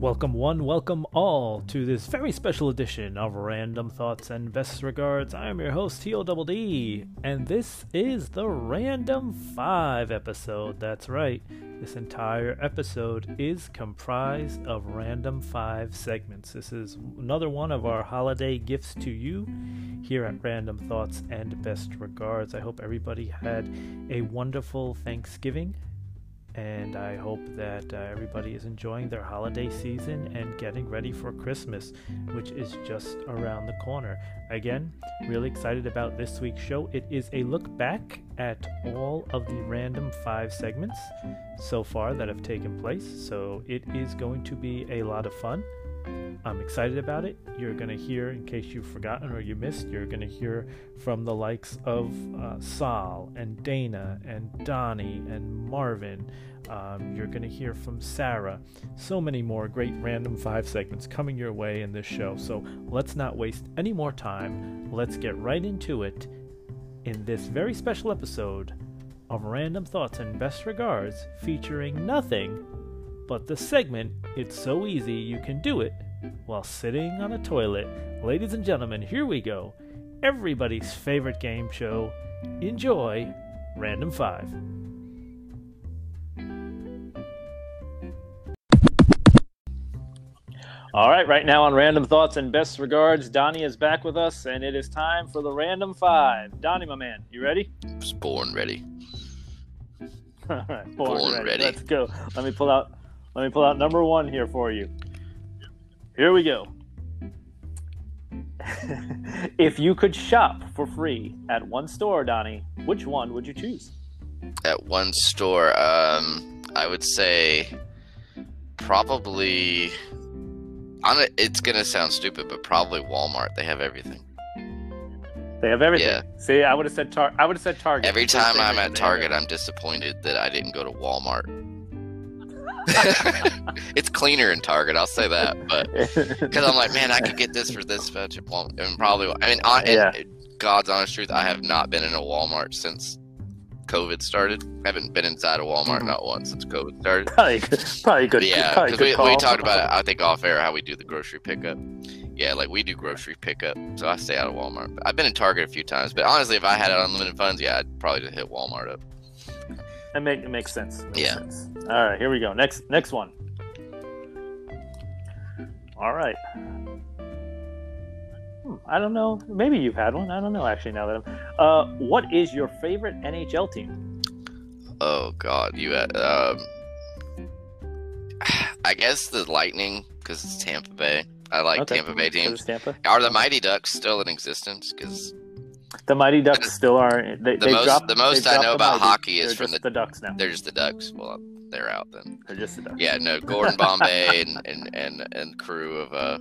Welcome, one, welcome all to this very special edition of Random Thoughts and Best Regards. I am your host, T.O.D.D., and this is the Random 5 episode. That's right, this entire episode is comprised of Random 5 segments. This is another one of our holiday gifts to you here at Random Thoughts and Best Regards. I hope everybody had a wonderful Thanksgiving and I hope that uh, everybody is enjoying their holiday season and getting ready for Christmas, which is just around the corner. Again, really excited about this week's show. It is a look back at all of the random five segments so far that have taken place, so it is going to be a lot of fun. I'm excited about it. You're going to hear, in case you've forgotten or you missed, you're going to hear from the likes of uh, Sal and Dana and Donnie and Marvin. Um, you're going to hear from Sarah. So many more great random five segments coming your way in this show. So let's not waste any more time. Let's get right into it in this very special episode of Random Thoughts and Best Regards featuring nothing but the segment It's So Easy You Can Do It while sitting on a toilet. Ladies and gentlemen, here we go. Everybody's favorite game show. Enjoy Random 5. All right, right now on Random Thoughts and Best Regards, Donnie is back with us, and it is time for the Random Five. Donnie, my man, you ready? was born ready. All right, Born born ready. ready. Let's go. Let me pull out. Let me pull out number one here for you. Here we go. if you could shop for free at one store, Donnie, which one would you choose? At one store, um, I would say probably. I'm it's gonna sound stupid, but probably Walmart. They have everything. They have everything. Yeah. See, I would have said tar- I would have said Target. Every time I'm at Target, I'm disappointed that I didn't go to Walmart. it's cleaner in Target, I'll say that, but because I'm like, man, I could get this for this much and probably. I mean, on, Yeah. God's honest truth, I have not been in a Walmart since COVID started. I haven't been inside a Walmart Mhm. not once since COVID started. probably, probably good. But yeah, probably because good we, call. we talked about it, I think off air how we do the grocery pickup. Yeah, like we do grocery pickup, so I stay out of Walmart. I've been in Target a few times, but honestly, if I had unlimited funds, yeah, I'd probably just hit Walmart up. It, make, it makes sense. Makes Yeah. sense. All right, here we go. Next, next one. All right. Hmm, I don't know. Maybe you've had one. I don't know. Actually, now that I'm. Uh, what is your favorite NHL team? Oh God, you had, um, I guess the Lightning because it's Tampa Bay. I like Okay. Tampa Bay teams. Tampa. Are the Mighty Ducks still in existence? Because The Mighty Ducks still are. They, The most- dropped, the most I know about hockey is They're from just the- the Ducks now. they're just the Ducks. Well, they're out then. They're just the Ducks. Yeah, no, Gordon Bombay and, and, and, and crew of uh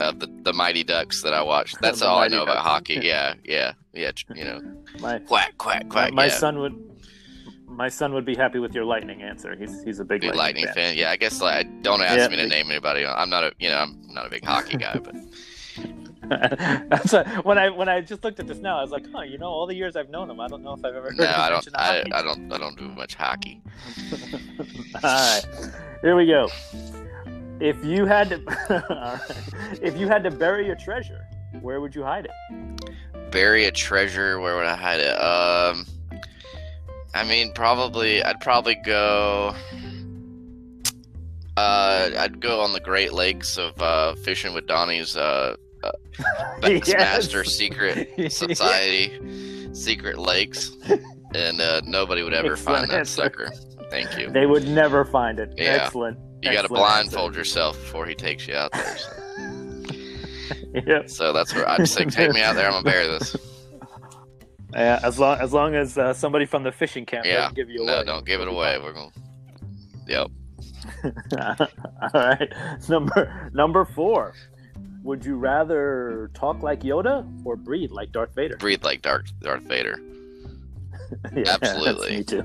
of the, the Mighty Ducks that I watched. That's all I know about hockey. Yeah, yeah, yeah. You know, My quack, quack, quack. my yeah. son would. My son would be happy with your Lightning answer. He's he's a big, Big Lightning, Lightning fan. fan. Yeah, I guess like don't ask Yeah, me to big- name anybody. I'm not a you know I'm not a big hockey guy, but That's what, when I when I just looked at this now, I was like, huh, you know, all the years I've known him, I don't know if I've ever heard no, I don't. I. I don't. I don't do much hockey. all right, here we go. If you had to, right. if you had to bury a treasure, where would you hide it? Bury a treasure. Where would I hide it? Um, I mean, probably. I'd probably go. Uh, I'd go on the Great Lakes of uh, fishing with Donnie's uh, uh, Yes. Secret Society, Secret Lakes, and uh, nobody would ever Excellent find that answer. sucker. Thank you. They would never find it. Yeah. Excellent. You got to blindfold yourself before he takes you out there. So. Yep. so that's where I'm saying, take me out there. I'm gonna bury this. Yeah, as long as long as uh, somebody from the fishing camp Yeah. doesn't give you No, don't give it away. We're gonna. Yep. All right. Number number four. Would you rather talk like Yoda or breathe like Darth Vader? Breathe like Darth Darth Vader. yeah, Absolutely. me too.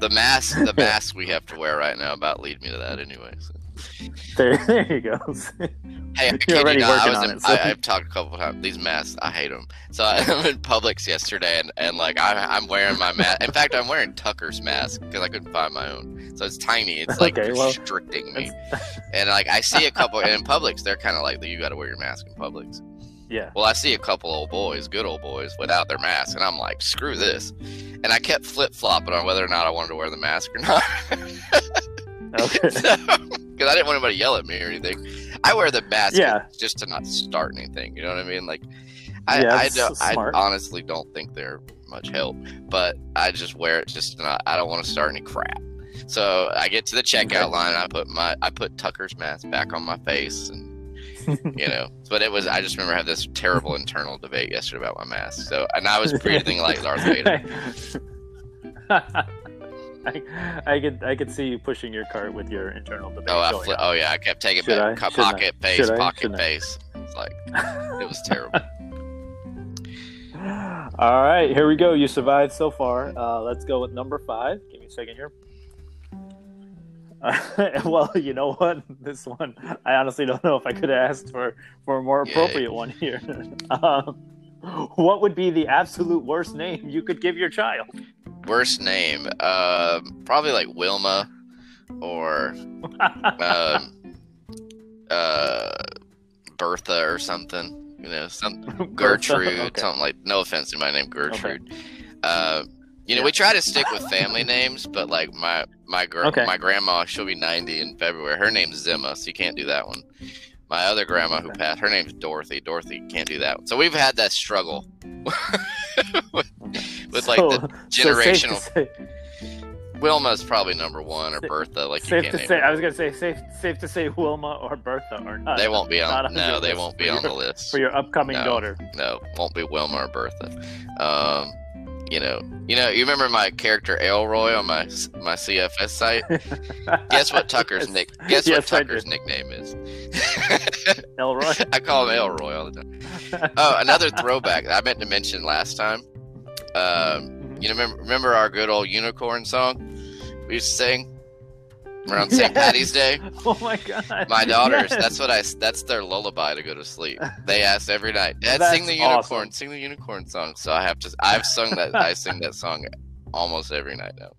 The mask, the mask we have to wear right now about lead me to that anyway. So. there, there you go. Hey, I You're you already not, I working was on in, it, so- I, I've talked a couple times. These masks, I hate them. So I, I'm in Publix yesterday, and, and like I, I'm wearing my mask. In fact, I'm wearing Tucker's mask because I couldn't find my own. So it's tiny. It's like Okay, well, restricting me. And like I see a couple, in Publix, they're kind of like you got to wear your mask in Publix. Yeah. Well, I see a couple old boys, good old boys, without their mask, and I'm like, screw this. And I kept flip flopping on whether or not I wanted to wear the mask or not. Okay. Because I didn't want anybody to yell at me or anything. I wear the mask Yeah. just to not start anything. You know what I mean? Like, I, Yeah, I, don't, I honestly don't think they're much help, but I just wear it just to not. I don't want to start any crap. So I get to the checkout Okay. line. And I put my I put Tucker's mask back on my face, and you know. But it was I just remember I had this terrible internal debate yesterday about my mask. So and I was breathing like Darth Vader. I, I could I could see you pushing your cart with your internal debate. Oh, I on. oh yeah, I kept taking Should back I? co- Shouldn't I? pocket face, pocket Shouldn't I? face. It's like it was terrible. All right, here we go. You survived so far. Uh, let's go with number five. Give me a second here. well, you know what? This one, I honestly don't know if I could have asked for for a more appropriate one here. um, what would be the absolute worst name you could give your child? Worst name, um, probably like Wilma or um, uh, Bertha or something. You know, some Gertrude, Okay. something like. No offense to my name, Gertrude. Uh, you know, we try to stick with family names, but like my my girl, Okay. my grandma, she'll be ninety in February. Her name's Zima, so you can't do that one. My other grandma who passed, her name's Dorothy. Dorothy can't do that one. So we've had that struggle with, with like So- the so generational. say- Wilma's probably number one or Bertha. Like you safe can't to say. I was gonna say safe safe to say Wilma or Bertha or not. They won't be on. on No, they won't be on the list. for your upcoming No. daughter. No, won't be Wilma or Bertha. Um, you know, you know, you remember my character Elroy on my my CFS site. Guess what Tucker's Yes. nick? Guess Yes, what Tucker's nickname is? Elroy. I call him Elroy all the time. Oh, another throwback I meant to mention last time. Um, Mhm. you know, remember, remember our good old unicorn song we used to sing around St. Yes. Patty's Day? Oh my god. My daughters, Yes. that's what I. That's their lullaby to go to sleep. They ask every night, "Dad, That's sing the unicorn, awesome. sing the unicorn song." So I have to. I've sung that. I sing that song almost every night now.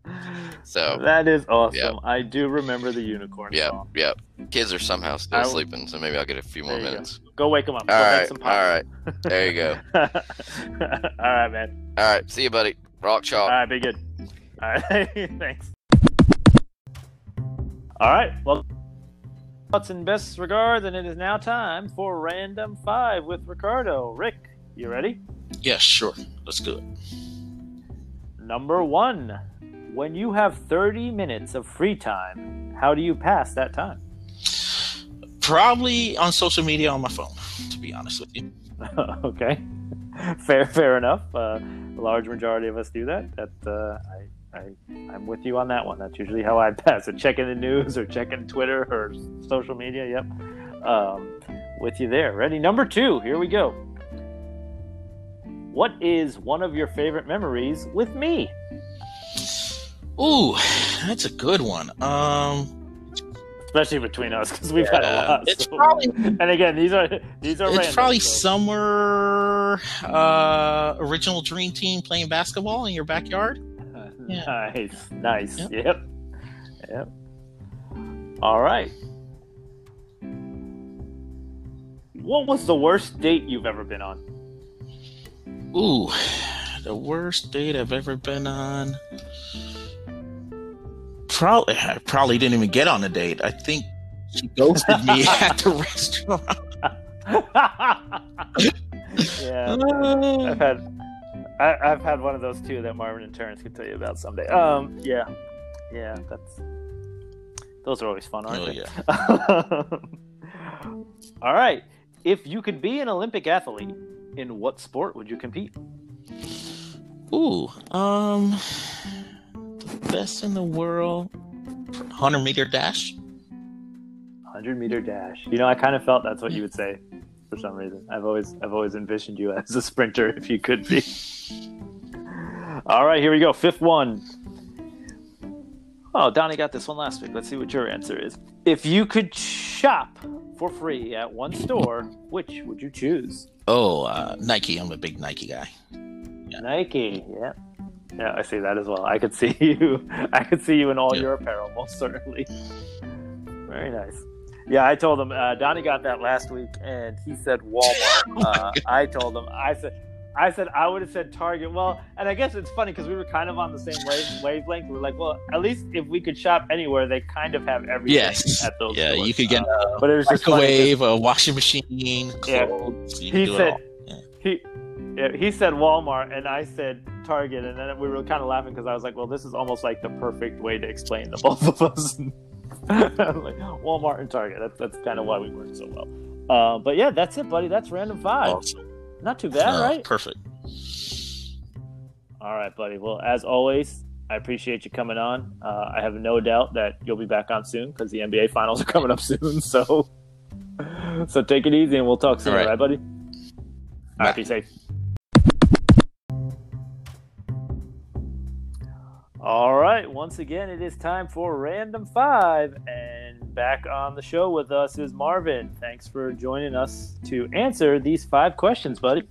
So that is awesome. I do remember the unicorn Yeah, song. yep. Kids are somehow still I sleeping, so maybe I'll get a few more you go. minutes. Go wake them up. All right. All right. There you go. all right, man. All right, see you, buddy. Rock All chalk. right, be good. All right, thanks. All right, well, thoughts and best regards, and it is now time for Random Five with Ricardo. Rick, you ready? Yeah, sure. Let's do it. Number one, when you have 30 minutes of free time, how do you pass that time? Probably on social media on my phone, to be honest with you. okay, fair, fair enough. Uh, a large majority of us do that. That uh, I, I, I'm with you on that one. That's usually how I pass it. Checking the news or checking Twitter or social media. Yep, um, with you there. Ready? Number two. Here we go. What is one of your favorite memories with me? Ooh, that's a good one. Um, Especially between us, because we've had a lot. it's so- probably And again, these are these are it's random, probably so- summer uh, original dream team playing basketball in your backyard. Yeah. Nice, nice. Yep. Yep. Yep. All right. What was the worst date you've ever been on? Ooh, the worst date I've ever been on. Probably, I probably didn't even get on a date. I think she ghosted me at the restaurant. yeah, uh, I've had I, I've had one of those too that Marvin and Terrence could tell you about someday. Um, yeah, yeah, that's those are always fun, aren't Oh, they? yeah. All right. If you could be an Olympic athlete, in what sport would you compete? Ooh, um, the best in the world, hundred meter dash. 100 meter dash. You know, I kind of felt that's what you would say for some reason. I've always I've always envisioned you as a sprinter if you could be. All right, here we go. Fifth one. Oh, Donnie got this one last week. Let's see what your answer is. If you could shop for free at one store, which would you choose? Oh, uh, Nike. I'm a big Nike guy. Nike. Yeah. Yeah, I see that as well. I could see you. I could see you in all Yeah. your apparel, most certainly. Very nice. Yeah, I told him. Uh, Donnie got that last week, and he said Walmart. uh, I told him. I said. I said I would have said Target. Well, and I guess it's funny because we were kind of on the same wave, wavelength. We are like, well, at least if we could shop anywhere, they kind of have everything Yes. at those. Yeah, stores. you could get Uh, a but it was just microwave, a washing machine, Yeah. clothes. You He said- all. he yeah, he said Walmart and I said Target and then we were kind of laughing because I was like, well, this is almost like the perfect way to explain the both of us. like Walmart and Target. That's that's kind of why we work so well. Uh, but yeah, that's it, buddy. That's random five. Awesome. Not too bad, No, right? Perfect. All right, buddy. Well, as always, I appreciate you coming on. Uh, I have no doubt that you'll be back on soon because the NBA finals are coming up soon. So, so take it easy and we'll talk soon, All all right. right, buddy? All Bye. right, be safe. All right, once again, it is time for Random Five, and back on the show with us is Marvin. Thanks for joining us to answer these five questions, buddy.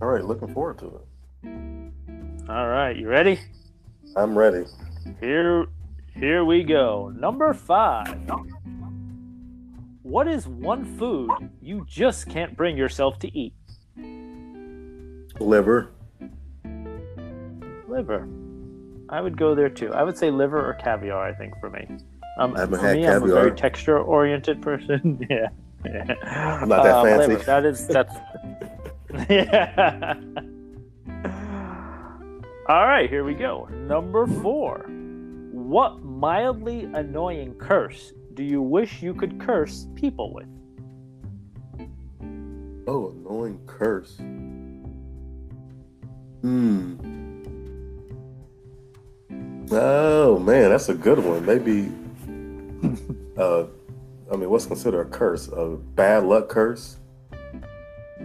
All right, looking forward to it. All right, you ready? I'm ready. Here, here we go. Number five. What is one food you just can't bring yourself to eat? Liver. Liver. I would go there too. I would say liver or caviar. I think for me. Um, for me, caviar. I'm a very texture-oriented person. yeah. yeah. Not that fancy. liver. That is that's. yeah. All right, here we go. Number four. What mildly annoying curse do you wish you could curse people with? Oh, annoying curse. Hmm. Oh man, that's a good one. Maybe. uh, I mean, what's considered a curse? A bad luck curse.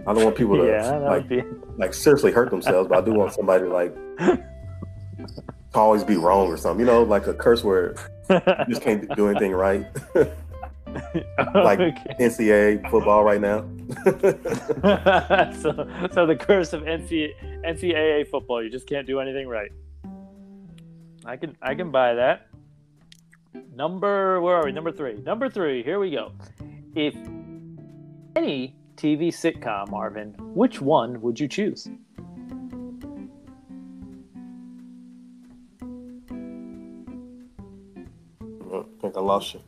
I don't want people to yeah, like be. like seriously hurt themselves, but I do want somebody to like to always be wrong or something. You know, like a curse where you just can't do anything right. like Okay. NCAA football right now. so, so the curse of NC, NCAA football, you just can't do anything right. I can I can buy that. Number where are we? Number three. Number three. Here we go. If any TV sitcom, Marvin, which one would you choose? I think I lost you.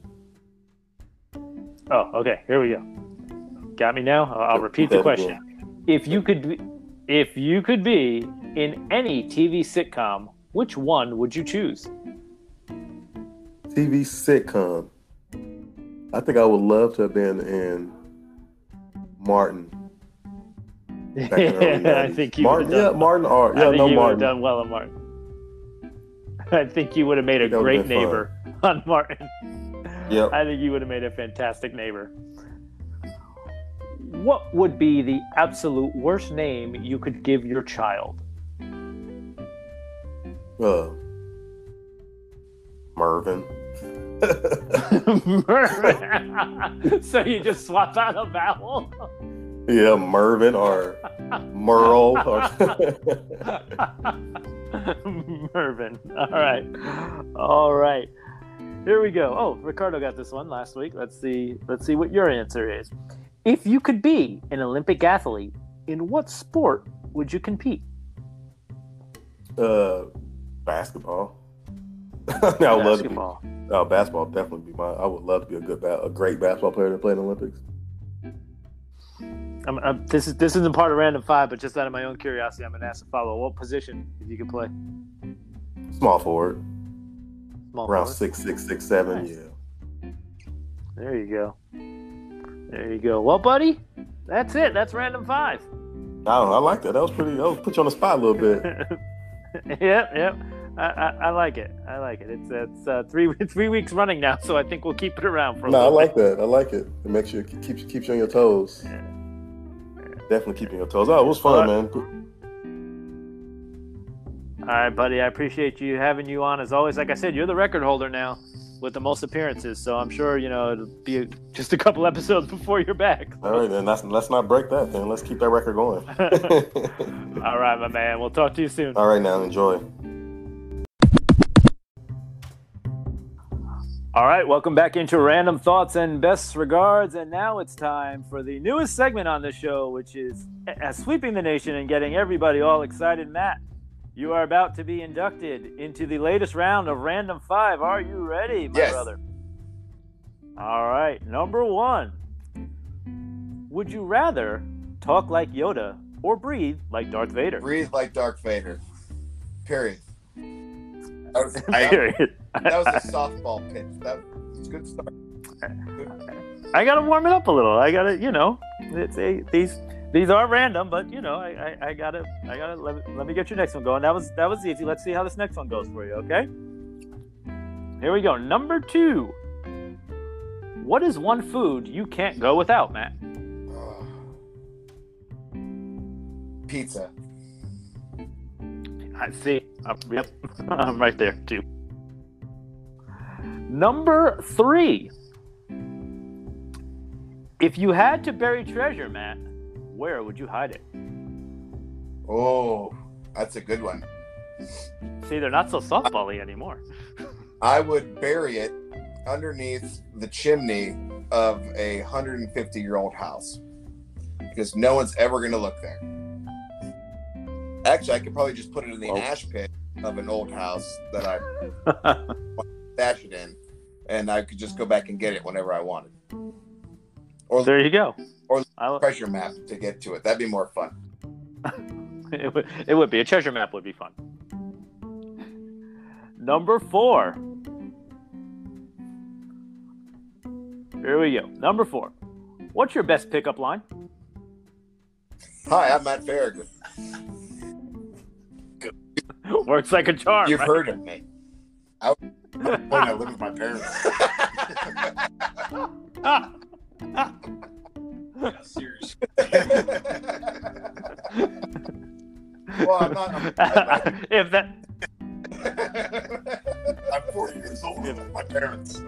Oh, okay. Here we go. Got me now. I'll, I'll repeat the question. If you could, be, if you could be in any TV sitcom, which one would you choose? TV sitcom. I think I would love to have been in Martin. Back in the early I think you Martin. would have Yeah, Martin. Or I yeah, think no you would have Martin. done well on Martin. I think you would have made a That great been fun. neighbor on Martin. Yep. I think you would have made a fantastic neighbor. What would be the absolute worst name you could give your child? Uh, Mervin. Mervin. so you just swap out a vowel? yeah, Mervin or Merle. Or Mervin. All right. All right. Here we go. Oh, Ricardo got this one last week. Let's see. Let's see what your answer is. If you could be an Olympic athlete, in what sport would you compete? uh, basketball. I would love to be. Basketball. Oh, basketball would definitely be my. I would love to be a good, a great basketball player to play in the Olympics. I'm, I'm, this is this isn't part of random five, but just out of my own curiosity, I'm gonna ask a follow. What position if you could play? Small forward, Small around forward? six, six, six, seven. Nice. Yeah. There you go. There you go. Well, buddy, that's it. That's random five. I don't know. I like that. That was pretty. That was put you on the spot a little bit. yep, yep. I, I, I like it. I like it. It's it's uh, three three weeks running now, so I think we'll keep it around for a while. no, I like that. I like it. It makes you it keeps keeps you on your toes. Yeah. Definitely keeping your toes. Oh, it was fun, Well, man. All right, buddy. I appreciate you having you on as always. Like I said, you're the record holder now with the most appearances, so I'm sure you know it'll be just a couple episodes before you're back. All right, then let's let's not break that. Then let's keep that record going. All right, my man. We'll talk to you soon. All right, now enjoy. All right, welcome back into Random Thoughts and Best Regards. And now it's time for the newest segment on the show, which is uh, sweeping the nation and getting everybody all excited. Matt, you are about to be inducted into the latest round of Random Five. Are you ready, my Yes. brother? All right, number one. Would you rather talk like Yoda or breathe like Darth Vader? Breathe like Darth Vader. Period. I, that, Period. That was a softball pitch. That was a good start. I gotta warm it up a little. I gotta, you know, it's a, these these are random, but you know, I, I, I gotta I gotta let, let me get your next one going. That was that was easy. Let's see how this next one goes for you. Okay. Here we go. Number two. What is one food you can't go without, Matt? Pizza. I see. Uh, yep, I'm right there too. Number three. If you had to bury treasure, Matt, where would you hide it? Oh, that's a good one. See, they're not so softbally anymore. I would bury it underneath the chimney of a 150 year old house because no one's ever going to look there. Actually, I could probably just put it in the Well- ash pit of an old house that I stash it in, and I could just go back and get it whenever I wanted. Or there you go. Or- I, treasure map to get to it. That'd be more fun. it, would, it would be a treasure map. Would be fun. Number four. Here we go. Number four. What's your best pickup line? Hi, I'm Matt Farragut. Works like a charm. You've right? heard of me. I, when I live with my parents. Serious. well, I'm not. I'm, if that I'm 40 years old with my parents.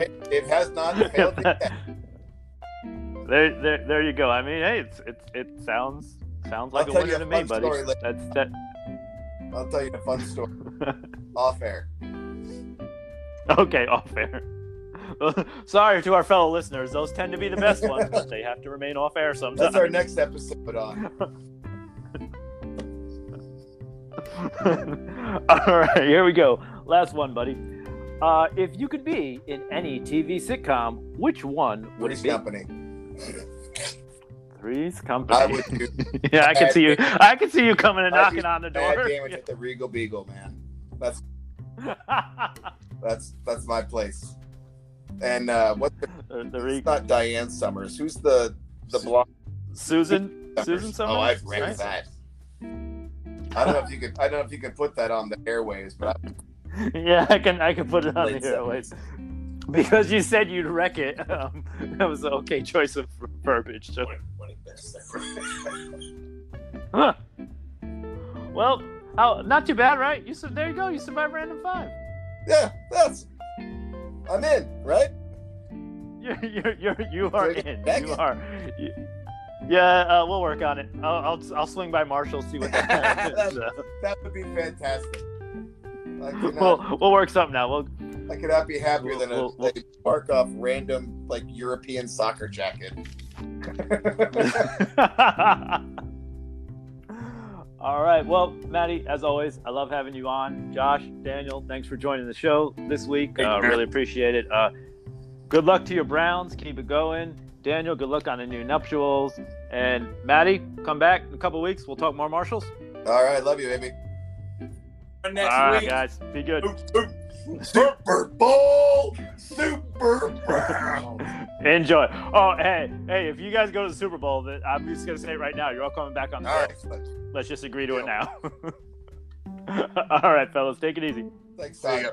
It, it has not failed yet. there, there, there you go. I mean, hey, it's, it's it sounds sounds like I'll a winner you to me, fun buddy. later. That's that. I'll tell you a fun story off air. Okay, off air. Sorry to our fellow listeners; those tend to be the best ones, but they have to remain off air sometimes. That's our next episode on. All right, here we go. Last one, buddy. Uh, if you could be in any TV sitcom, which one would Three's it be? Company. Three's Company. I would do yeah, I can see you. I can see you coming and knocking on the bad door. damage at the Regal Beagle, man. That's that's that's my place. And uh, what's the, the, not Diane Summers? Who's the the blonde? Susan. Susan Summers. Oh, I've read that. I don't know if you could. I don't know if you could put that on the airways, but Yeah, I can. I can put it on Late the airways. Because you said you'd wreck it. Um, that was an okay choice of verbiage. So. Huh. Well, oh, not too bad, right? You said there you go. You survived random five. yeah, that's. I'm in, right? You're you're, you're you are in. You in. are. you- yeah, uh, we'll work on it. I'll, I'll I'll swing by Marshall see what that is. Uh, That would be fantastic. Cannot, we'll we'll work something out. We'll I could not be happier than a, we'll- we'll- a spark off random like European soccer jacket. All right. Well, Maddie, as always, I love having you on. Josh, Daniel, thanks for joining the show this week. Uh, really appreciate it. Uh, good luck to your Browns. Keep it going. Daniel, good luck on the new nuptials. And Maddie, come back in a couple weeks. We'll talk more Marshalls. All right, love you, baby. Next All right, week. guys. Be good. Super Bowl, Super Brown. Enjoy. Oh, hey, hey, if you guys go to the Super Bowl, then I'm just going to say it right now. You're all coming back on the All show. right, Let's just agree to it now. all right, fellas. Take it easy. thanks. See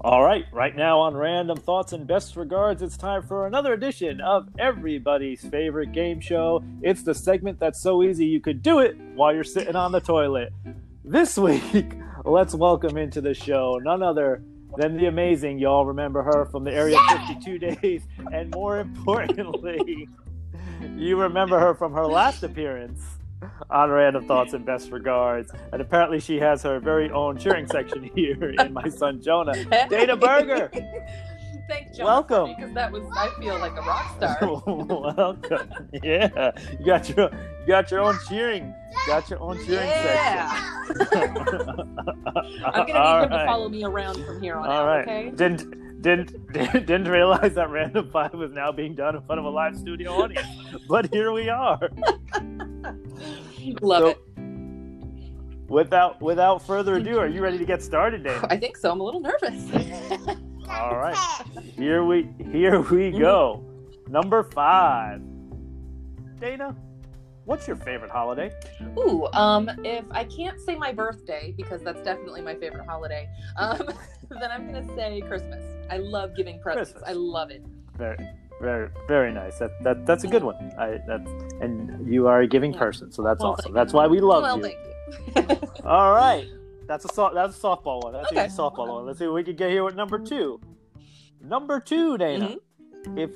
All right, right now on Random Thoughts and Best Regards, it's time for another edition of everybody's favorite game show. It's the segment that's so easy you could do it while you're sitting on the toilet. This week, let's welcome into the show none other than the amazing, y'all remember her from the Area 52 days, and more importantly, you remember her from her last appearance on Random Thoughts and Best Regards. And apparently, she has her very own cheering section here in my son Jonah. Dana Berger. Thanks, John. Welcome. Because that was, I feel like a rock star. Welcome. Yeah, you got your you got your own cheering, you got your own cheering Yeah. section. I'm gonna need All him to follow me around from here on All out. right. Okay. Didn't didn't didn't realize that Random Five was now being done in front of a live studio audience, but here we are. Love So- it. Without without further ado, are you ready to get started, Dana? I think so. I'm a little nervous. All right. Here we here we go. Number five. Dana, what's your favorite holiday? Ooh, um, if I can't say my birthday because that's definitely my favorite holiday, um, then I'm gonna say Christmas. I love giving presents. Christmas. I love it. Very very very nice. That that that's a good one. I that's and you are a giving person, so that's Well, awesome. That's why we love well, you. you. All right. That's a so- that's a softball one. That's Okay. a softball one. Let's see what we can get here with number two. Number two, Dana. Mhm. If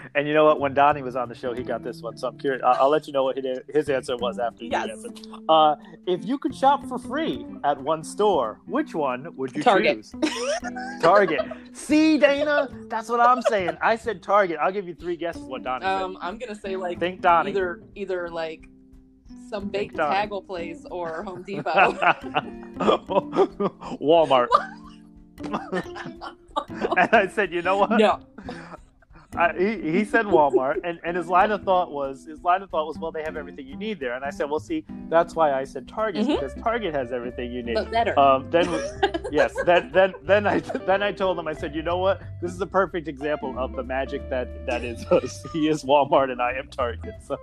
and you know what, when Donnie was on the show, he got this one. So I'm curious. I'll, I'll let you know what his his answer was after you Yes. Uh, if you could shop for free at one store, which one would you Target. choose? Target. See, Dana, that's what I'm saying. I said Target. I'll give you three guesses what Donnie Um, I'm gonna say like Think Donnie. either either like some big taggle place or Home Depot. Walmart. and I said, you know what? no. I, he, he said Walmart, and, and his line of thought was his line of thought was, well, they have everything you need there. And I said, well, see, that's why I said Target Mhm. because Target has everything you need. But better. Um, then yes, then then then I then I told him I said, you know what? This is a perfect example of the magic that that is us. He is Walmart, and I am Target. So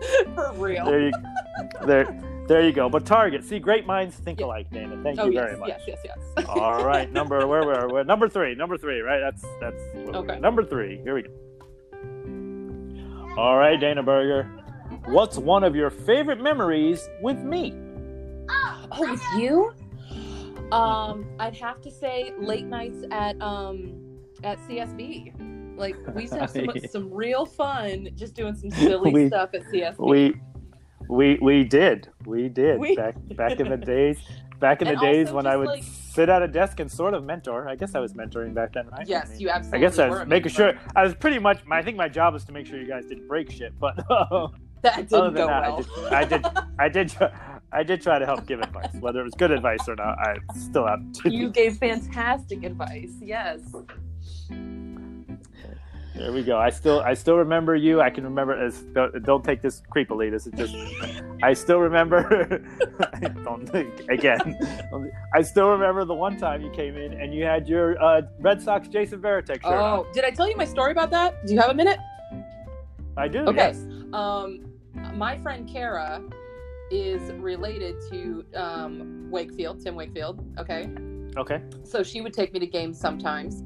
For real. there you there there you go. But Target, see, great minds think Yeah. alike, Dana. Thank oh you yes, very much. yes, yes, yes. All right, number where were we? Number three, number three, right? That's that's Okay. number three. Here we go. All right, Dana Berger, what's one of your favorite memories with me? Oh, with you? Um, I'd have to say late nights at um at CSB. Like we used to have some, some real fun just doing some silly We- stuff at CSB. We we we did we did We- back back in the days back in the days when I would like- sit at a desk and sort of mentor. I guess I was mentoring back then, right? I yes, mean, you absolutely. I guess I was making sure I was pretty much. I think my job was to make sure you guys didn't break shit, but. that Other didn't than go that, well. I did, I did, I did, try, I did try to help give advice, whether it was good advice or not. I still have to. you gave fantastic advice. Yes. There we go. I still, I still remember you. I can remember as. Don't, don't take this creepily. This is just. I still remember. don't think again. I still remember the one time you came in and you had your uh, Red Sox Jason Varitek shirt. on. Oh, did I tell you my story about that? Do you have a minute? I do. Okay. Yes. Um, my friend Kara is related to um, Wakefield, Tim Wakefield. Okay. Okay. So she would take me to games sometimes.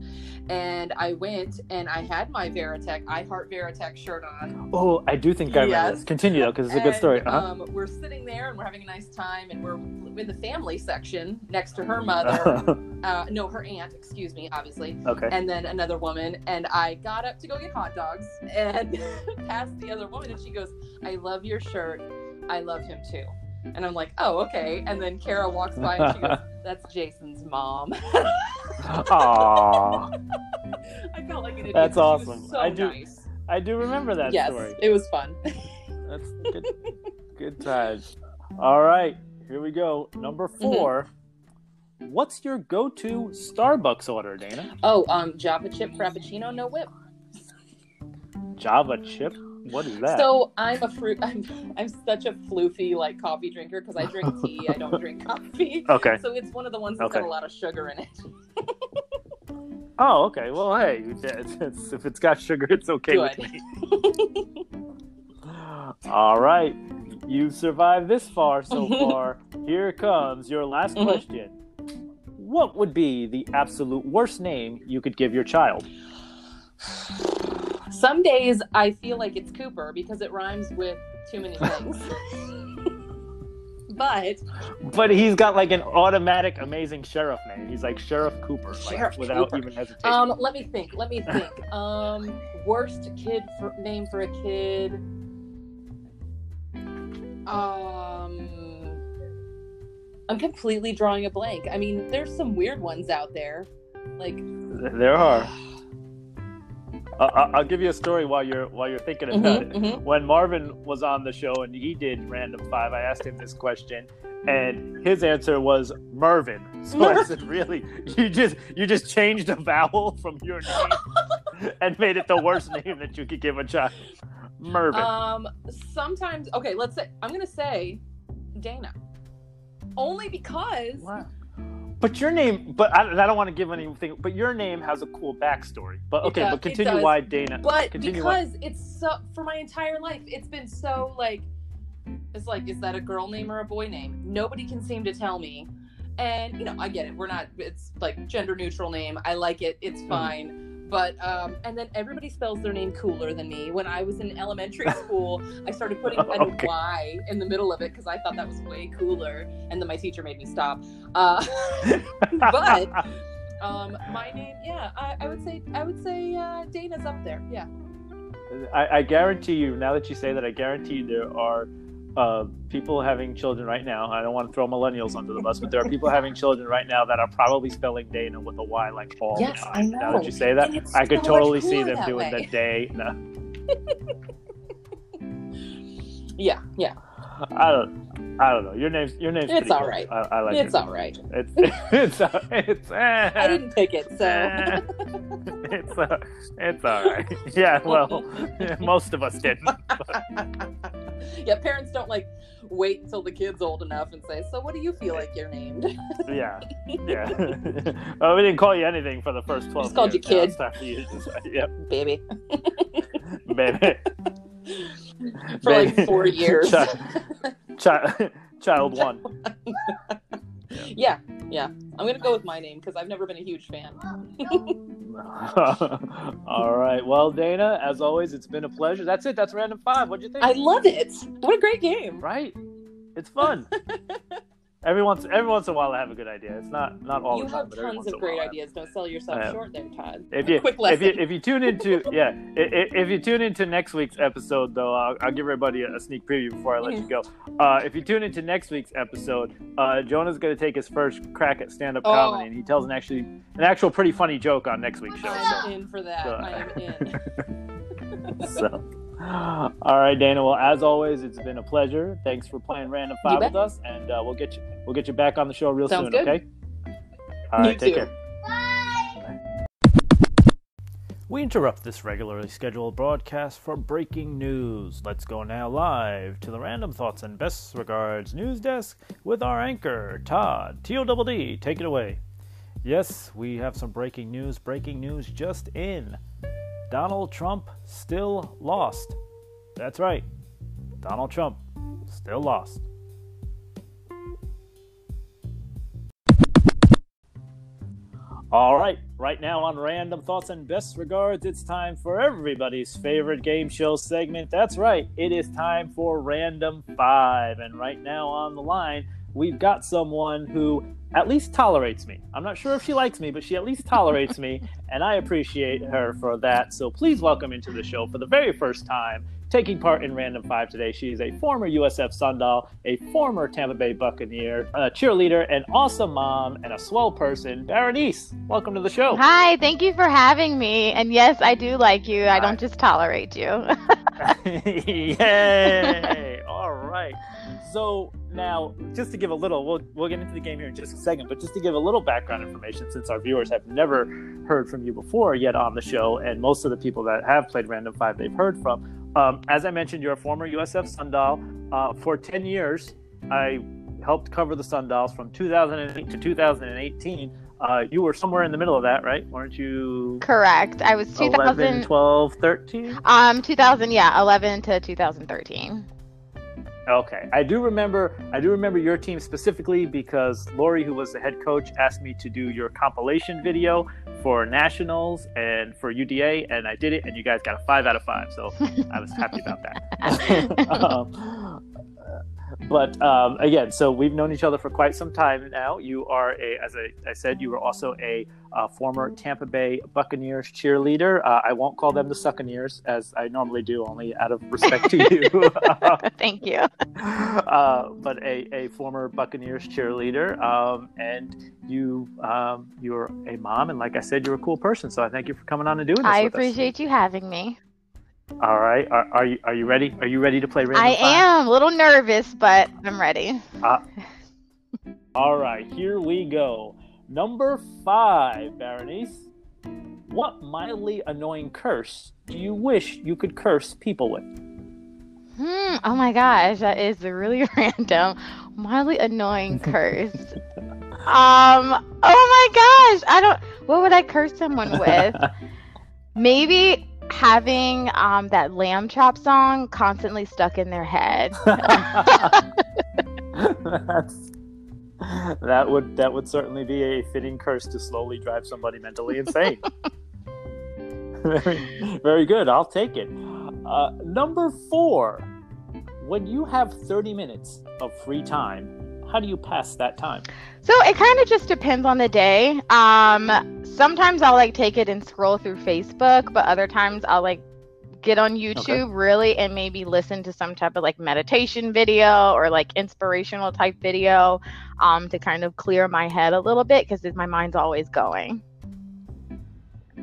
And I went and I had my Varitek, I Heart Varitek shirt on. Oh, I do think I remember Yes. this. Continue though, because it's a good story. Uh-huh. Um, we're sitting there and we're having a nice time, and we're in the family section next to her mother. uh, no, her aunt, excuse me, obviously. okay. and then another woman and i got up to go get hot dogs and passed the other woman and she goes i love your shirt i love him too and i'm like oh okay and then kara walks by and she goes that's jason's mom Aww. i felt like an idiot That's awesome. so I do- nice I do remember that yes story. it was fun That's good. good times. All right, here we go. Number Mm-hmm. 4 What's your go-to Starbucks order, Dana? oh um java chip frappuccino no whip Java chip. What is that? so i'm a fruit i'm i'm such a floofy like coffee drinker because i drink tea i don't drink coffee okay. so it's one of the ones that's Okay. got a lot of sugar in it Oh, okay. Well, hey, it's, it's, if it's got sugar, it's okay with me. All right, you've survived this far so Mhm. far. Here comes your last Mhm. question. what would be the absolute worst name you could give your child? Some days I feel like it's Cooper because it rhymes with too many things. but But he's got like an automatic amazing sheriff name. He's like Sheriff Cooper, like, without Cooper. even hesitation. um, let me think. Let me think. Um, worst kid for, name for a kid. Um, I'm completely drawing a blank. I mean, there's some weird ones out there. Like, there are. Uh, I'll give you a story while you're while you're thinking about mhm, it. mhm. When Marvin was on the show and he did random five, I asked him this question, and his answer was Mervin. So I said, "Really? You just you just changed a vowel from your name and made it the worst name that you could give a child, Mervin." Um, sometimes okay. Let's say I'm gonna say Dana, only because Wow. But your name, but I, I don't want to give anything. But your name has a cool backstory. But okay, does- but continue why Dana. But Continue why- because it's so for my entire life, it's been so like it's like, is that a girl name or a boy name? Nobody can seem to tell me. And you know, I get it. We're not it's like gender neutral name. I like it. It's Mm-hmm. fine. But um and then everybody spells their name cooler than me. When I was in elementary school, I started putting an Okay. Y in the middle of it because I thought that was way cooler. And then my teacher made me stop. Uh but um my name, yeah, I, I would say I would say uh Dana's up there. Yeah. I, I guarantee you, now that you say that, I guarantee you there are uh, people having children right now. I don't want to throw millennials under the bus, but there are people having children right now that are probably spelling Dana with a Y like all Yes, the I time. Now know. that you say that, I could so totally see them doing way. the day. No, Yeah, yeah. I don't. I don't know. Your name's your name's. It's all cool. right. I, I like it's it. all right. It's it's it's. Uh, I didn't pick it, so eh, it's uh, it's all right. Yeah, well, most of us didn't. yeah, parents don't like wait until the kid's old enough and say, "So, what do you feel like you're named?" Yeah, yeah. well, we didn't call you anything for the first twelve. just called you years. Kid. for you. Yep, Baby, baby. for like four years. Child, child, child one. yeah, yeah. I'm gonna go with my name because I've never been a huge fan. All right. Well, Dana, as always, it's been a pleasure. That's it. That's random five. What'd you think? I love it. What a great game. Right. It's fun. every once every once in a while, I have a good idea. It's not not all you the time, have tons of great ideas. Don't sell yourself short there, Todd. If you, if you if you tune into yeah i- i- if you tune into next week's episode though I'll, I'll give everybody a, a sneak preview before I let you go. Uh, if you tune into next week's episode, uh, Jonah's going to take his first crack at stand up Oh. comedy, and he tells an actually an actual pretty funny joke on next week's show. I'm in for that. So- I am in. So, all right, Dana. Well, as always, it's been a pleasure. Thanks for playing Random Five with us, and uh, we'll get you we'll get you back on the show real Sounds soon. good. Okay. All right. You. Take too. care. We interrupt this regularly scheduled broadcast for breaking news. Let's go now live to the Random Thoughts and Best Regards news desk with our anchor, Todd, T-O-double-D. Take it away. Yes, we have some breaking news. Breaking news just in. Donald Trump still lost. That's right. Donald Trump still lost. All right, right now on Random Thoughts and Best Regards, it's time for everybody's favorite game show segment. That's right, it is time for Random Five. And right now on the line, we've got someone who at least tolerates me. I'm not sure if she likes me, but she at least tolerates me, and I appreciate her for that. So please welcome into the show for the very first time. Taking part in Random Five today, she is a former USF Sundoll, a former Tampa Bay Buccaneer, a cheerleader, an awesome mom, and a swell person. Berenice, welcome to the show. Hi, thank you for having me. And yes, I do like you. I don't just tolerate you. Yay! All right. So now, just to give a little, we'll we'll get into the game here in just a second, but just to give a little background information, since our viewers have never heard from you before yet on the show, and most of the people that have played Random Five they've heard from. Um, as I mentioned, you're a former USF Sundoll. Uh, for ten years, I helped cover the Sundolls from 2008 to 2018. Uh, you were somewhere in the middle of that, right? Weren't you? Correct. I was 11, 12, 13? um 2000 yeah, 11 to 2013. Okay, I do remember. I do remember your team specifically because Lori, who was the head coach, asked me to do your compilation video for nationals and for UDA, and I did it, and you guys got a five out of five. So I was happy about that. um, but um, again, so we've known each other for quite some time now. You are a, as I, I said, you were also a, uh former Tampa Bay Buccaneers cheerleader. Uh, I won't call them the Succaneers as I normally do, only out of respect to you. Thank you. uh, but a, a former Buccaneers cheerleader, um, and you um, you're a mom, and like I said, you're a cool person. So I thank you for coming on and doing this. I with us. appreciate you having me. All right, are, are you are you ready? Are you ready to play? Random I Five? am a little nervous, but I'm ready. All right, here we go. Number five, Berenice. What mildly annoying curse do you wish you could curse people with? Hmm. Oh my gosh, that is a really random, mildly annoying curse. um. Oh my gosh, I don't. What would I curse someone with? Maybe having um that lamb chop song constantly stuck in their head. That's, that would that would certainly be a fitting curse to slowly drive somebody mentally insane. very, very good. I'll take it. Uh, number four. When you have 30 minutes of free time, how do you pass that time? So it kind of just depends on the day. Um, sometimes I'll like take it and scroll through Facebook, but other times I'll like get on YouTube really and maybe listen to some type of like meditation video or like inspirational type video um, to kind of clear my head a little bit because my mind's always going.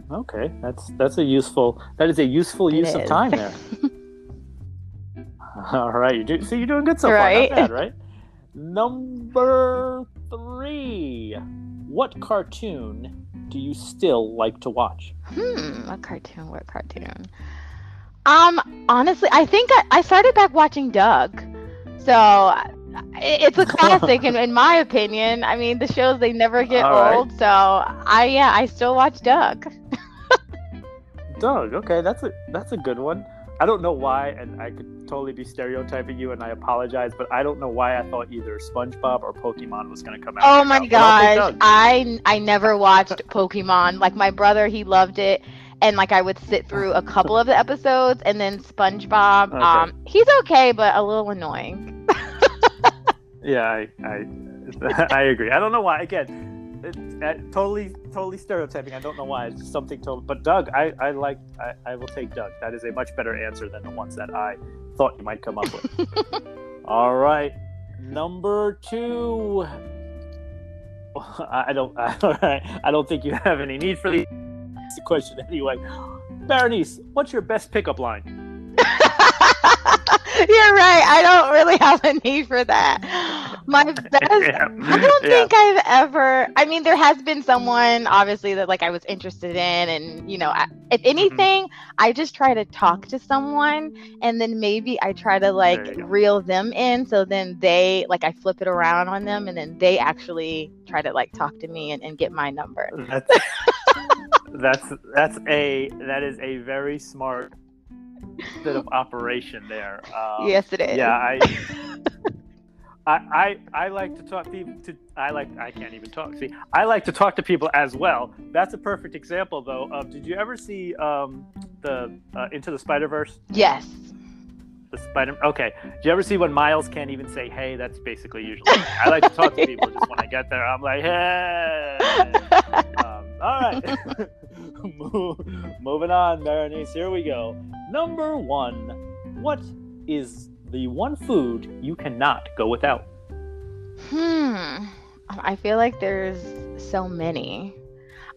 Okay, that's that's a useful that is a useful It use of time there. All right, you do so you're doing good so Right. far, not bad, right? Number three. What cartoon do you still like to watch? Hmm, what cartoon? What cartoon? Um, honestly, I think I, I started back watching Doug. So it's a classic in, in my opinion. I mean, the shows they never get right. old. So I yeah, I still watch Doug. Doug. Okay, that's a that's a good one. I don't know why, and I could totally be stereotyping you, and I apologize, but I don't know why I thought either SpongeBob or Pokemon was going to come out. Oh my now, I'll gosh, I I never watched Pokemon. Like my brother, he loved it, and like I would sit through a couple of the episodes, and then SpongeBob. Okay. Um, he's okay, but a little annoying. Yeah, I, I, I agree. I don't know why. Again, it, uh, totally, totally stereotyping. I don't know why. It's something total. But Doug, I, I like. I, I will take Doug. That is a much better answer than the ones that I thought you might come up with. All right, number two. I don't. I, all right, I don't think you have any need for the question anyway. Berenice, what's your best pickup line? You're right. I don't really have a need for that. My best. Yeah, I don't yeah. think I've ever. I mean, there has been someone obviously that like I was interested in, and you know, I, Mm-hmm. if anything, I just try to talk to someone, and then maybe I try to like There you go. reel them in, so then they like I flip it around on them, and then they actually try to like talk to me and, and get my number. That's that's that's a that is a very smart bit of operation there. Um, yes, it is. Yeah, I, I, I, I like to talk people to. I like. I can't even talk. See, I like to talk to people as well. That's a perfect example, though. Of did you ever see um, the uh, Into the Spider Verse? Yes. The Spider. Okay. Did you ever see when Miles can't even say "Hey"? That's basically usually. I like to talk to people. Just when I get there, I'm like, "Hey." Um, all right. Moving on, Berenice. Here we go. Number one. What is the one food you cannot go without? Hmm. I feel like there's so many.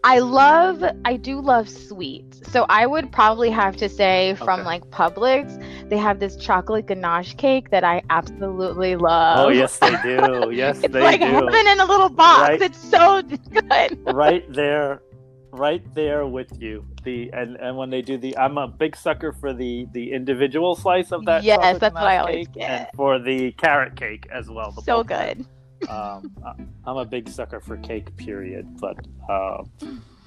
I love, I do love sweets. So I would probably have to say from Okay. like Publix, they have this chocolate ganache cake that I absolutely love. oh yes, they do. Yes, It's they like do. heaven in a little box. Right. It's so good. right there, right there with you. The and and when they do the, I'm a big sucker for the the individual slice of that. Yes, that's what I always get. And for the carrot cake as well. the So both of them. good. um, I'm a big sucker for cake, period. But um,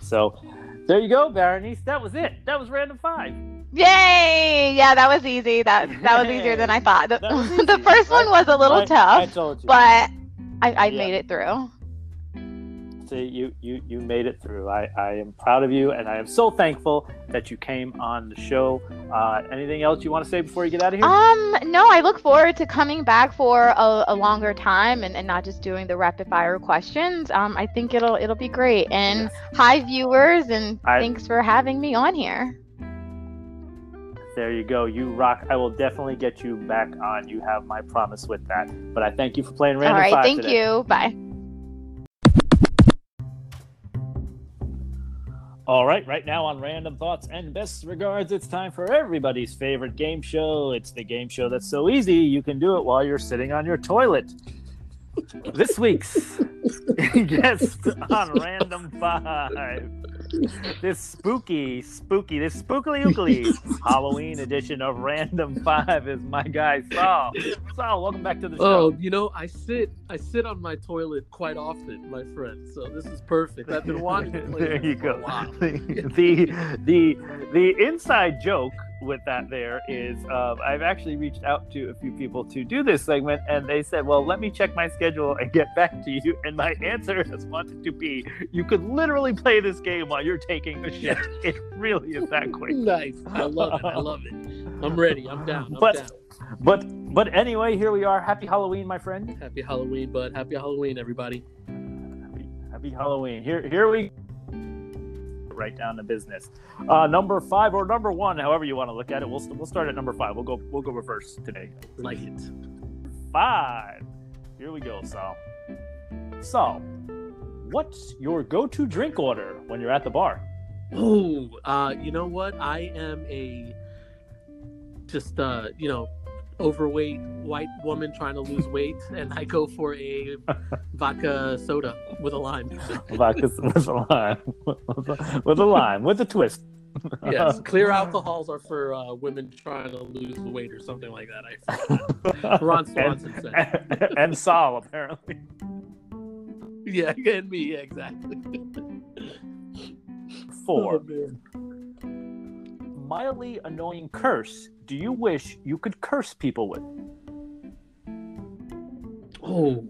so there you go, Berenice. That was it. That was random five. Yay! Yeah, that was easy. That that was easier than I thought. The, was the easy, first one was a little I- tough, I told you. but I, I Yeah. made it through. See, you, you, you made it through. I, I am proud of you, and I am so thankful that you came on the show. Uh, anything else you want to say before you get out of here? Um, no, I look forward to coming back for a, a longer time and, and not just doing the rapid fire questions. Um, I think it'll it'll be great. And hi viewers, and I- thanks for having me on here. There you go. You rock. I will definitely get you back on. You have my promise with that. But I thank you for playing All Random right, Five thank today. you. Bye. All right, right now on Random Thoughts and Best Regards, it's time for everybody's favorite game show. It's the game show that's so easy you can do it while you're sitting on your toilet. This week's guest on Random Five, this spooky, spooky, this spookily ookly Halloween edition of Random Five is my guy Saul. Saul, welcome back to the show. Oh, you know, I sit I sit on my toilet quite often, my friend. So this is perfect. I've been wanting to play there you go. the the the inside joke with that there is um, I've actually reached out to a few people to do this segment, and they said, "Well, let me check my schedule and get back to you." And my answer has wanted to be, "You could literally play this game while you're taking a shit. It really is that quick." Nice. I love it. I love it. I'm ready. I'm down. I'm But- down. But but anyway, here we are. Happy Halloween, my friend. Happy Halloween, bud. Happy Halloween, everybody. Happy, happy Halloween. Here here we right down to business. Uh, number five or number one, however you want to look at it. We'll we'll start at number five. We'll go we'll go reverse today. Like it. Five. Here we go, Saul. Saul, what's your go-to drink order when you're at the bar? Oh, uh, you know what? I am a just uh, you know, overweight white woman trying to lose weight, and I go for a vodka soda with a lime. Vodka with a lime, with a lime, with a twist. yes, clear alcohols are for uh, women trying to lose weight or something like that. I Ron Swanson and, said. and, and Saul apparently. Yeah, and me, yeah, exactly. Four. Oh. Mildly annoying curse. Do you wish you could curse people with? Oh.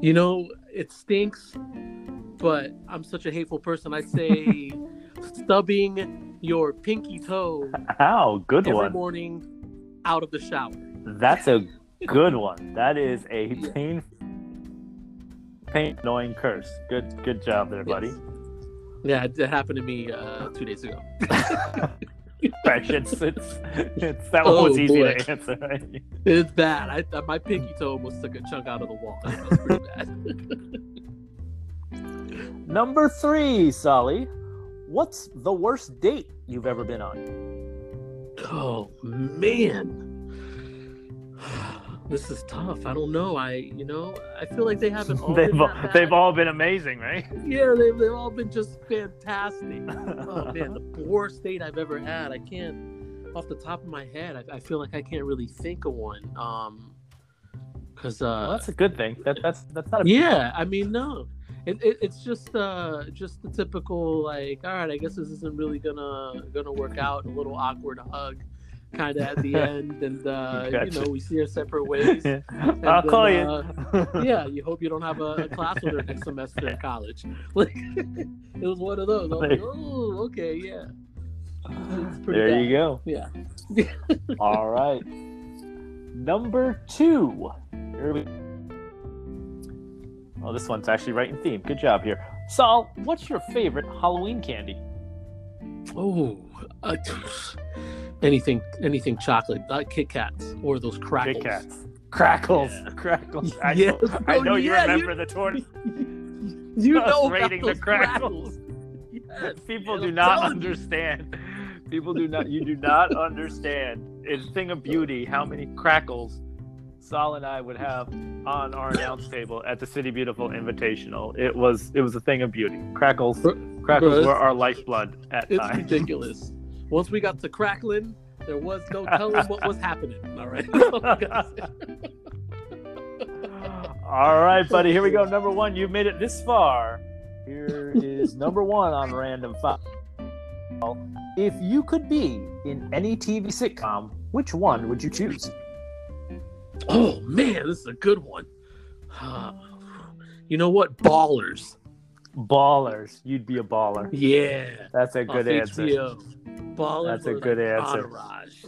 You know, it stinks, but I'm such a hateful person. I'd say stubbing your pinky toe How good every one. morning out of the shower. That's a good one. That is a pain, pain annoying curse. Good, good job there, buddy. Yes. Yeah, it, it happened to me uh, two days ago. Fresh. It's, it's, it's that one Oh, was easy boy. to answer. Right? It's bad. I, my pinky toe almost took a chunk out of the wall. That was pretty bad. Number three, Solly. What's the worst date you've ever been on? Oh man. This is tough. I don't know. I, you know, I feel like they haven't all they've been all, they've all been amazing, right? Yeah, they've, they've all been just fantastic. Oh man, the worst date I've ever had. I can't, off the top of my head, I, I feel like I can't really think of one. Um, cause uh, Well, that's a good thing. That, that's that's not a yeah, I mean, no, it, it, it's just uh, just the typical like, all right, I guess this isn't really gonna gonna work out. A little awkward hug, kind of at the end, and uh, you know, we see our separate ways. I'll then, call uh, you. yeah, you hope you don't have a, a class with her next semester in college. Like it was one of those. Like, oh, okay, yeah. There bad. you go. Yeah. All right. Number two. Here we Oh, this one's actually right in theme. Good job here. Saul, what's your favorite Halloween candy? Oh, uh, anything, anything chocolate, uh, Kit Kats or those crackles. Kit Kats. Crackles. Yeah. Crackles. I, Yes. know, I Oh, know you yeah, remember you- the torn. You Us know about rating the those crackles. Yes, People man, do not telling you. understand. People do not. You do not understand. It's a thing of beauty how many crackles Saul and I would have on our announce table at the City Beautiful Invitational. It was it was a thing of beauty. Crackles, crackles bro, were our lifeblood at times. It's times. ridiculous. Once we got to crackling, there was no telling what was happening. All right. That's all I gotta say. All right, buddy. Here we go. Number one. You've made it this far. Here is number one on random five. If you could be in any TV sitcom, which one would you choose? Oh man, this is a good one. you know what? Ballers. Ballers. You'd be a baller. Yeah. That's a good off answer. HBO. That's a good answer.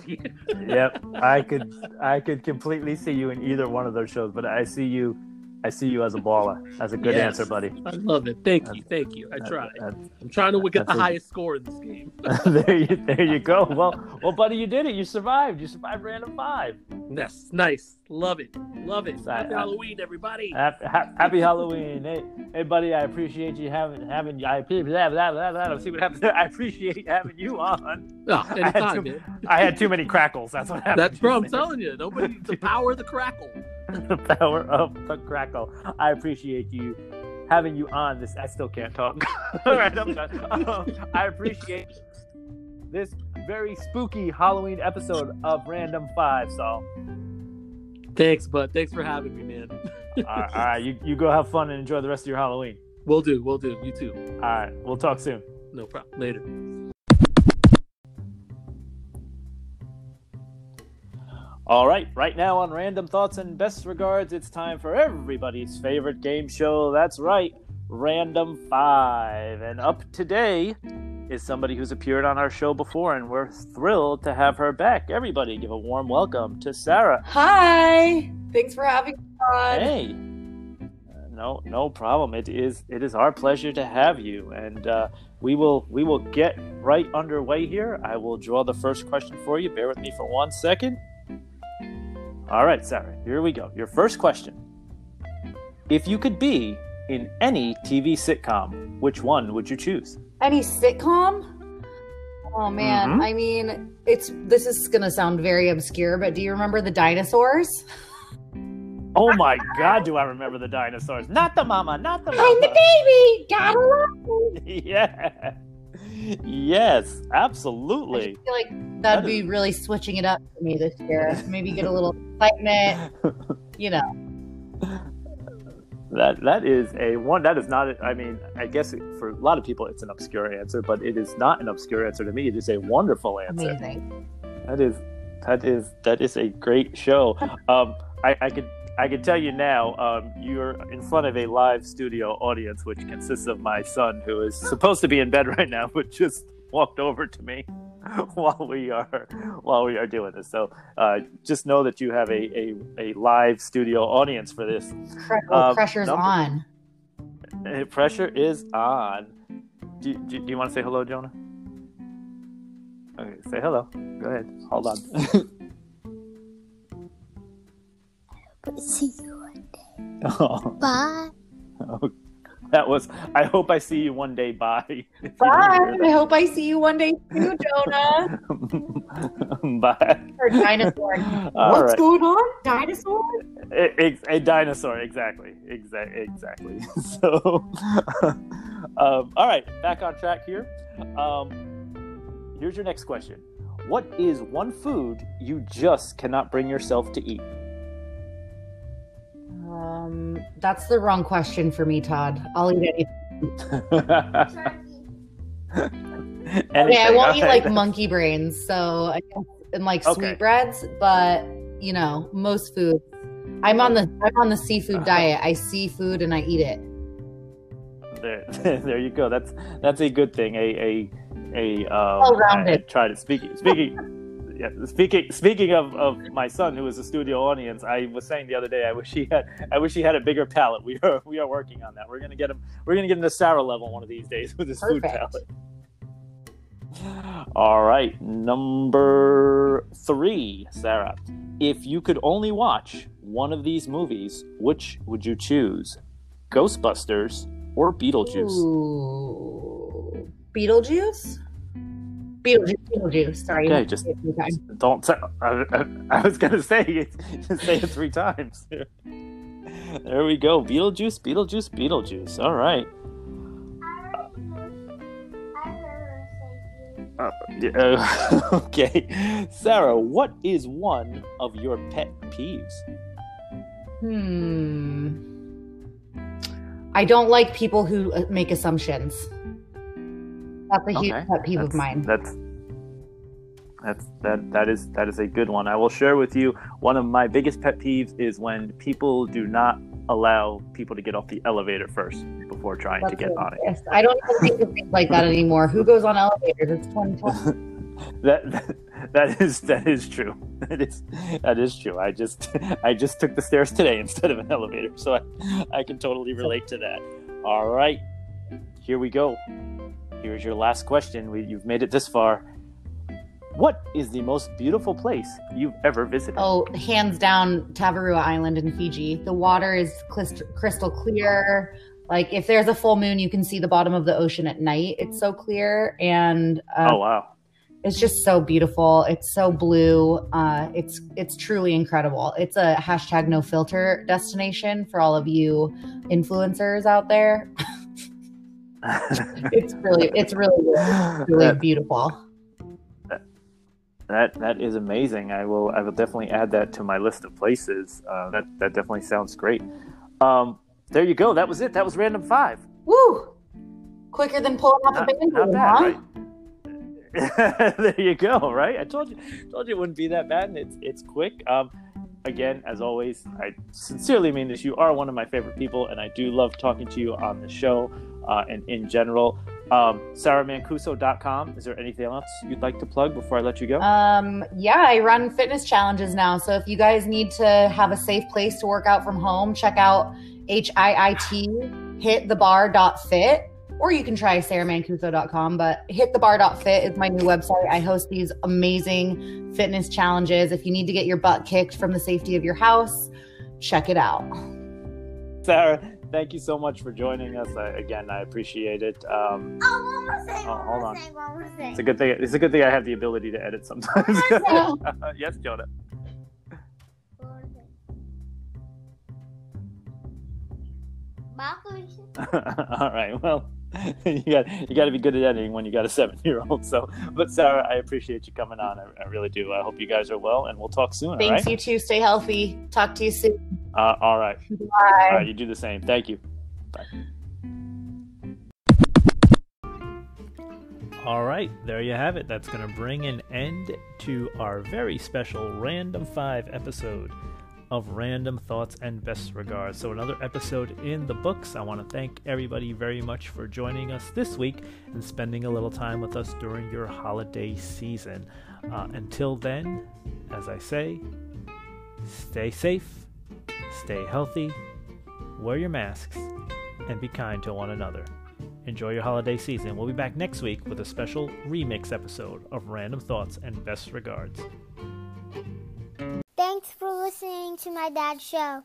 Yep. I could I could completely see you in either one of those shows, but I see you I see you as a baller. That's a good Yes. answer, buddy. I love it. Thank you. Thank you. I try. I'm trying to get the highest score in this game. there you there you go. Well well buddy, you did it. You survived. You survived random five. Yes. Nice. Love it. Love it. Happy I- Halloween, everybody. Happy, happy Halloween, hey, hey, buddy! I appreciate you having having. I appreciate blah, blah, blah, blah, see what happens. I appreciate having you on. Oh, I had, too, man. I had too many crackles. That's what happened. That's bro. I'm telling you. Nobody. The power of the crackle. the power of the crackle. I appreciate you having you on this. I still can't talk. All right, I'm done. Um, I appreciate this very spooky Halloween episode of Random Five. So, Thanks, bud. Thanks for having me, man. all right, all right, you you go have fun and enjoy the rest of your Halloween. We'll do. We'll do. You too. All right, we'll talk soon. No problem. Later. All right, right now on Random Thoughts and Best Regards, it's time for everybody's favorite game show. That's right, Random Five. And up today is somebody who's appeared on our show before, and we're thrilled to have her back. Everybody, give a warm welcome to Sarah. Hi. Thanks for having me on. Hey. Uh, No, no problem. It is it is our pleasure to have you, and uh, we will we will get right underway here. I will draw the first question for you. Bear with me for one second. All right, Sarah. Here we go. Your first question: If you could be in any TV sitcom, which one would you choose? Any sitcom? Oh man, Mhm. I mean, it's this is gonna sound very obscure, but do you remember the dinosaurs? Oh my God! Do I remember the dinosaurs? Not the mama, not the I'm the baby. Gotta love it. yeah. Yes, absolutely. just feel like that'd be really switching it up for me this year. Maybe get a little excitement. You know, That that is a one. That is not. I mean, I guess for a lot of people, it's an obscure answer, but it is not an obscure answer to me. It is a wonderful answer. amazing. That is that is that is a great show. Um, I, I could I can tell you now. Um, you're in front of a live studio audience, which consists of my son, who is supposed to be in bed right now, but just walked over to me while we are while we are doing this. So uh, just know that you have a, a, a live studio audience for this. Pre- Um, pressure's number- on. Uh, Pressure is on. Do, do, do you want to say hello, Jonah? Okay, say hello. Go ahead. Hold on. See you one day. Oh, Bye. that was. I hope I see you one day. Bye. If you didn't Bye. I hope I see you one day too, Jonah. Bye. Or dinosaur. All What's right. going on? Dinosaur? A, a- a dinosaur, exactly, exactly, exactly. So, um, all right, back on track here. Um, here's your next question: What is one food you just cannot bring yourself to eat? Um, that's the wrong question for me, Todd. I'll eat anything. Okay, I won't eat like monkey brains, so I guess, and like Okay. sweetbreads, but you know, most foods. I'm on the I'm on the seafood Uh-huh. diet. I see food and I eat it. There, there you go. That's that's a good thing. A a a um, Well-rounded. I, I tried it. Speaking speaking. Yeah, speaking speaking of, of my son who is a studio audience, I was saying the other day I wish he had I wish he had a bigger palate. We are we are working on that. We're gonna get him we're gonna get him to Sarah level one of these days with his food Perfect. palate. All right, number three, Sarah. If you could only watch one of these movies, which would you choose? Ghostbusters or Beetlejuice? Ooh. Beetlejuice? Beetlejuice, Beetlejuice. Sorry. Okay, just- Okay. Don't say. I, I, I was gonna say it. say it three times. there we go. Beetlejuice, Beetlejuice, Beetlejuice. All right. Uh, yeah, uh, okay, Sarah. What is one of your pet peeves? Hmm. I don't like people who uh, make assumptions. That's a huge Okay, pet peeve of mine. That's That's that that is that is a good one. I will share with you one of my biggest pet peeves is when people do not allow people to get off the elevator first before trying to get on it. Yes, I don't even think of things like that anymore. Who goes on elevators? It's 2020. That, that that is that is true. That is that is true. I just I just took the stairs today instead of an elevator, so I I can totally relate to that. All right, here we go. Here's your last question. We, you've made it this far. What is the most beautiful place you've ever visited? Oh, hands down, Tavarua Island in Fiji. The water is crystal, clear. Like if there's a full moon, you can see the bottom of the ocean at night. It's so clear, and uh, oh wow, it's just so beautiful. It's so blue. Uh, it's it's truly incredible. It's a hashtag no filter destination for all of you influencers out there. it's really it's really really That- beautiful. That that is amazing. I will I will definitely add that to my list of places. Uh, that that definitely sounds great. Um, there you go. That was it. That was random five. Woo! Quicker than pulling off a Not, band not bad, huh? right? there you go. Right. I told you told you it wouldn't be that bad, and it's it's quick. Um, again, as always, I sincerely mean this. You are one of my favorite people, and I do love talking to you on the show uh, and in general. Um, SarahMancuso.com. Is there anything else you'd like to plug before I let you go? Um, yeah, I run fitness challenges now. So if you guys need to have a safe place to work out from home, check out HIIT hitthebar.fit or you can try sarahmancuso.com. But hitthebar.fit is my new website. I host these amazing fitness challenges. If you need to get your butt kicked from the safety of your house, check it out. Sarah, thank you so much for joining us. I, again, I appreciate it. Um, Oh, one more thing. Oh, hold on. thing. One more thing. it's a good thing. It's a good thing I have the ability to edit sometimes. yes, Jonah. One more thing. Malcolm, All right. Well, you got you got to be good at editing when you got a seven year old. So, but Sarah, I appreciate you coming on. I, I really do. I hope you guys are well, and we'll talk soon. Thanks, all right. you too. Stay healthy. Talk to you soon. Uh, all right. Bye. All right. You do the same. Thank you. Bye. All right, there you have it. That's going to bring an end to our very special Random 5 episode of Random Thoughts and Best Regards. So, another episode in the books. I want to thank everybody very much for joining us this week and spending a little time with us during your holiday season. Uh, until then, as I say, stay safe, stay healthy, wear your masks, and be kind to one another. Enjoy your holiday season. We'll be back next week with a special remix episode of Random Thoughts and Best Regards. Thanks for listening to my dad's show.